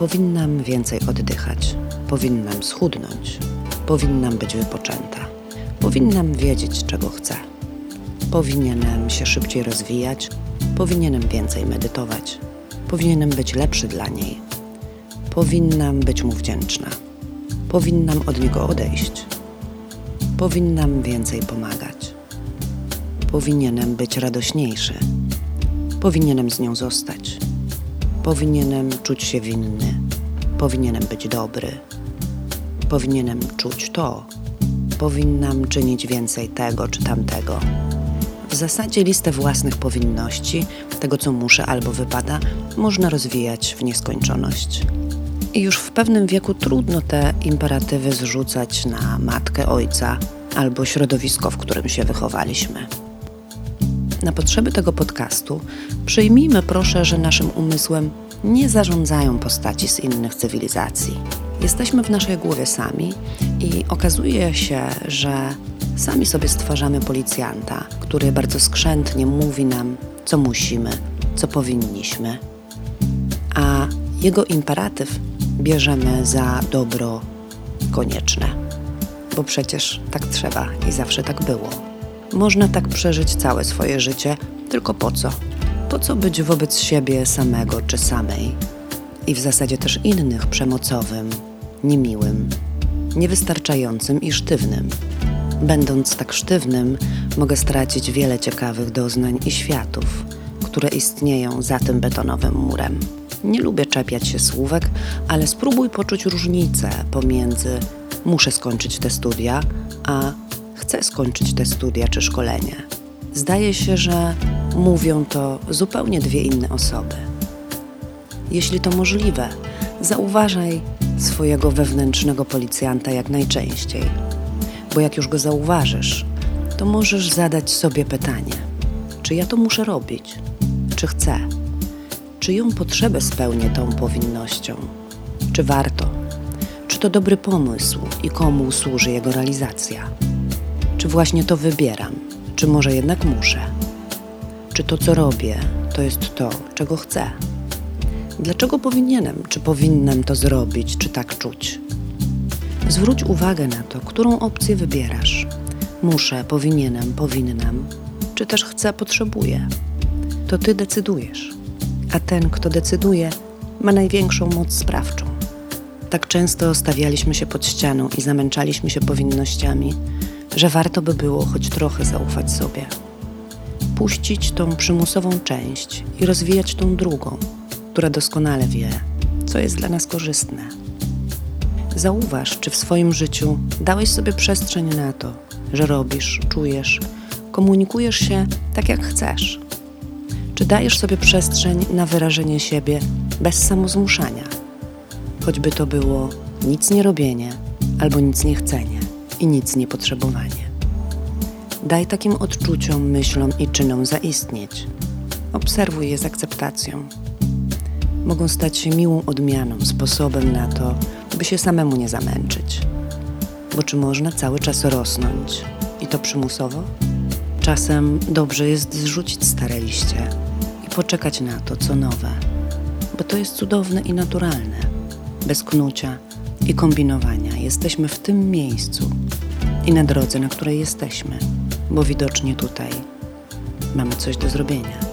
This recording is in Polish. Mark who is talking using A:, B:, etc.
A: Powinnam więcej oddychać, powinnam schudnąć, powinnam być wypoczęta, powinnam wiedzieć, czego chcę. Powinienem się szybciej rozwijać, powinienem więcej medytować, powinienem być lepszy dla niej, powinnam być mu wdzięczna, powinnam od niego odejść, powinnam więcej pomagać, powinienem być radośniejszy, powinienem z nią zostać, powinienem czuć się winny, powinienem być dobry, powinienem czuć to, powinnam czynić więcej tego czy tamtego. W zasadzie listę własnych powinności, tego co muszę albo wypada, można rozwijać w nieskończoność. I już w pewnym wieku trudno te imperatywy zrzucać na matkę, ojca albo środowisko, w którym się wychowaliśmy. Na potrzeby tego podcastu przyjmijmy proszę, że naszym umysłem nie zarządzają postaci z innych cywilizacji. Jesteśmy w naszej głowie sami i okazuje się, że sami sobie stwarzamy policjanta, który bardzo skrzętnie mówi nam, co musimy, co powinniśmy, a jego imperatyw bierzemy za dobro konieczne, bo przecież tak trzeba i zawsze tak było. Można tak przeżyć całe swoje życie, tylko po co? Po co być wobec siebie samego czy samej? I w zasadzie też innych przemocowym, niemiłym, niewystarczającym i sztywnym. Będąc tak sztywnym, mogę stracić wiele ciekawych doznań i światów, które istnieją za tym betonowym murem. Nie lubię czepiać się słówek, ale spróbuj poczuć różnicę pomiędzy muszę skończyć te studia, a chcę skończyć te studia czy szkolenie. Zdaje się, że mówią to zupełnie dwie inne osoby. Jeśli to możliwe, zauważaj swojego wewnętrznego policjanta jak najczęściej, bo jak już go zauważysz, to możesz zadać sobie pytanie: czy ja to muszę robić? Czy chcę? Czyją potrzebę spełnię tą powinnością? Czy warto? Czy to dobry pomysł i komu służy jego realizacja? Czy właśnie to wybieram? Czy może jednak muszę? Czy to, co robię, to jest to, czego chcę? Dlaczego powinienem, czy powinnam to zrobić, czy tak czuć? Zwróć uwagę na to, którą opcję wybierasz. Muszę, powinienem, powinnam, czy też chcę, potrzebuję. To ty decydujesz, a ten, kto decyduje, ma największą moc sprawczą. Tak często stawialiśmy się pod ścianą i zamęczaliśmy się powinnościami, że warto by było choć trochę zaufać sobie. Puścić tą przymusową część i rozwijać tą drugą, która doskonale wie, co jest dla nas korzystne. Zauważ, czy w swoim życiu dałeś sobie przestrzeń na to, że robisz, czujesz, komunikujesz się tak, jak chcesz. Czy dajesz sobie przestrzeń na wyrażenie siebie bez samozmuszania, choćby to było nic nie robienie albo nic nie chcenie i nic nie potrzebowanie. Daj takim odczuciom, myślom i czynom zaistnieć. Obserwuj je z akceptacją. Mogą stać się miłą odmianą, sposobem na to, by się samemu nie zamęczyć. Bo czy można cały czas rosnąć i to przymusowo? Czasem dobrze jest zrzucić stare liście i poczekać na to, co nowe, bo to jest cudowne i naturalne. Bez knucia i kombinowania jesteśmy w tym miejscu i na drodze, na której jesteśmy, bo widocznie tutaj mamy coś do zrobienia.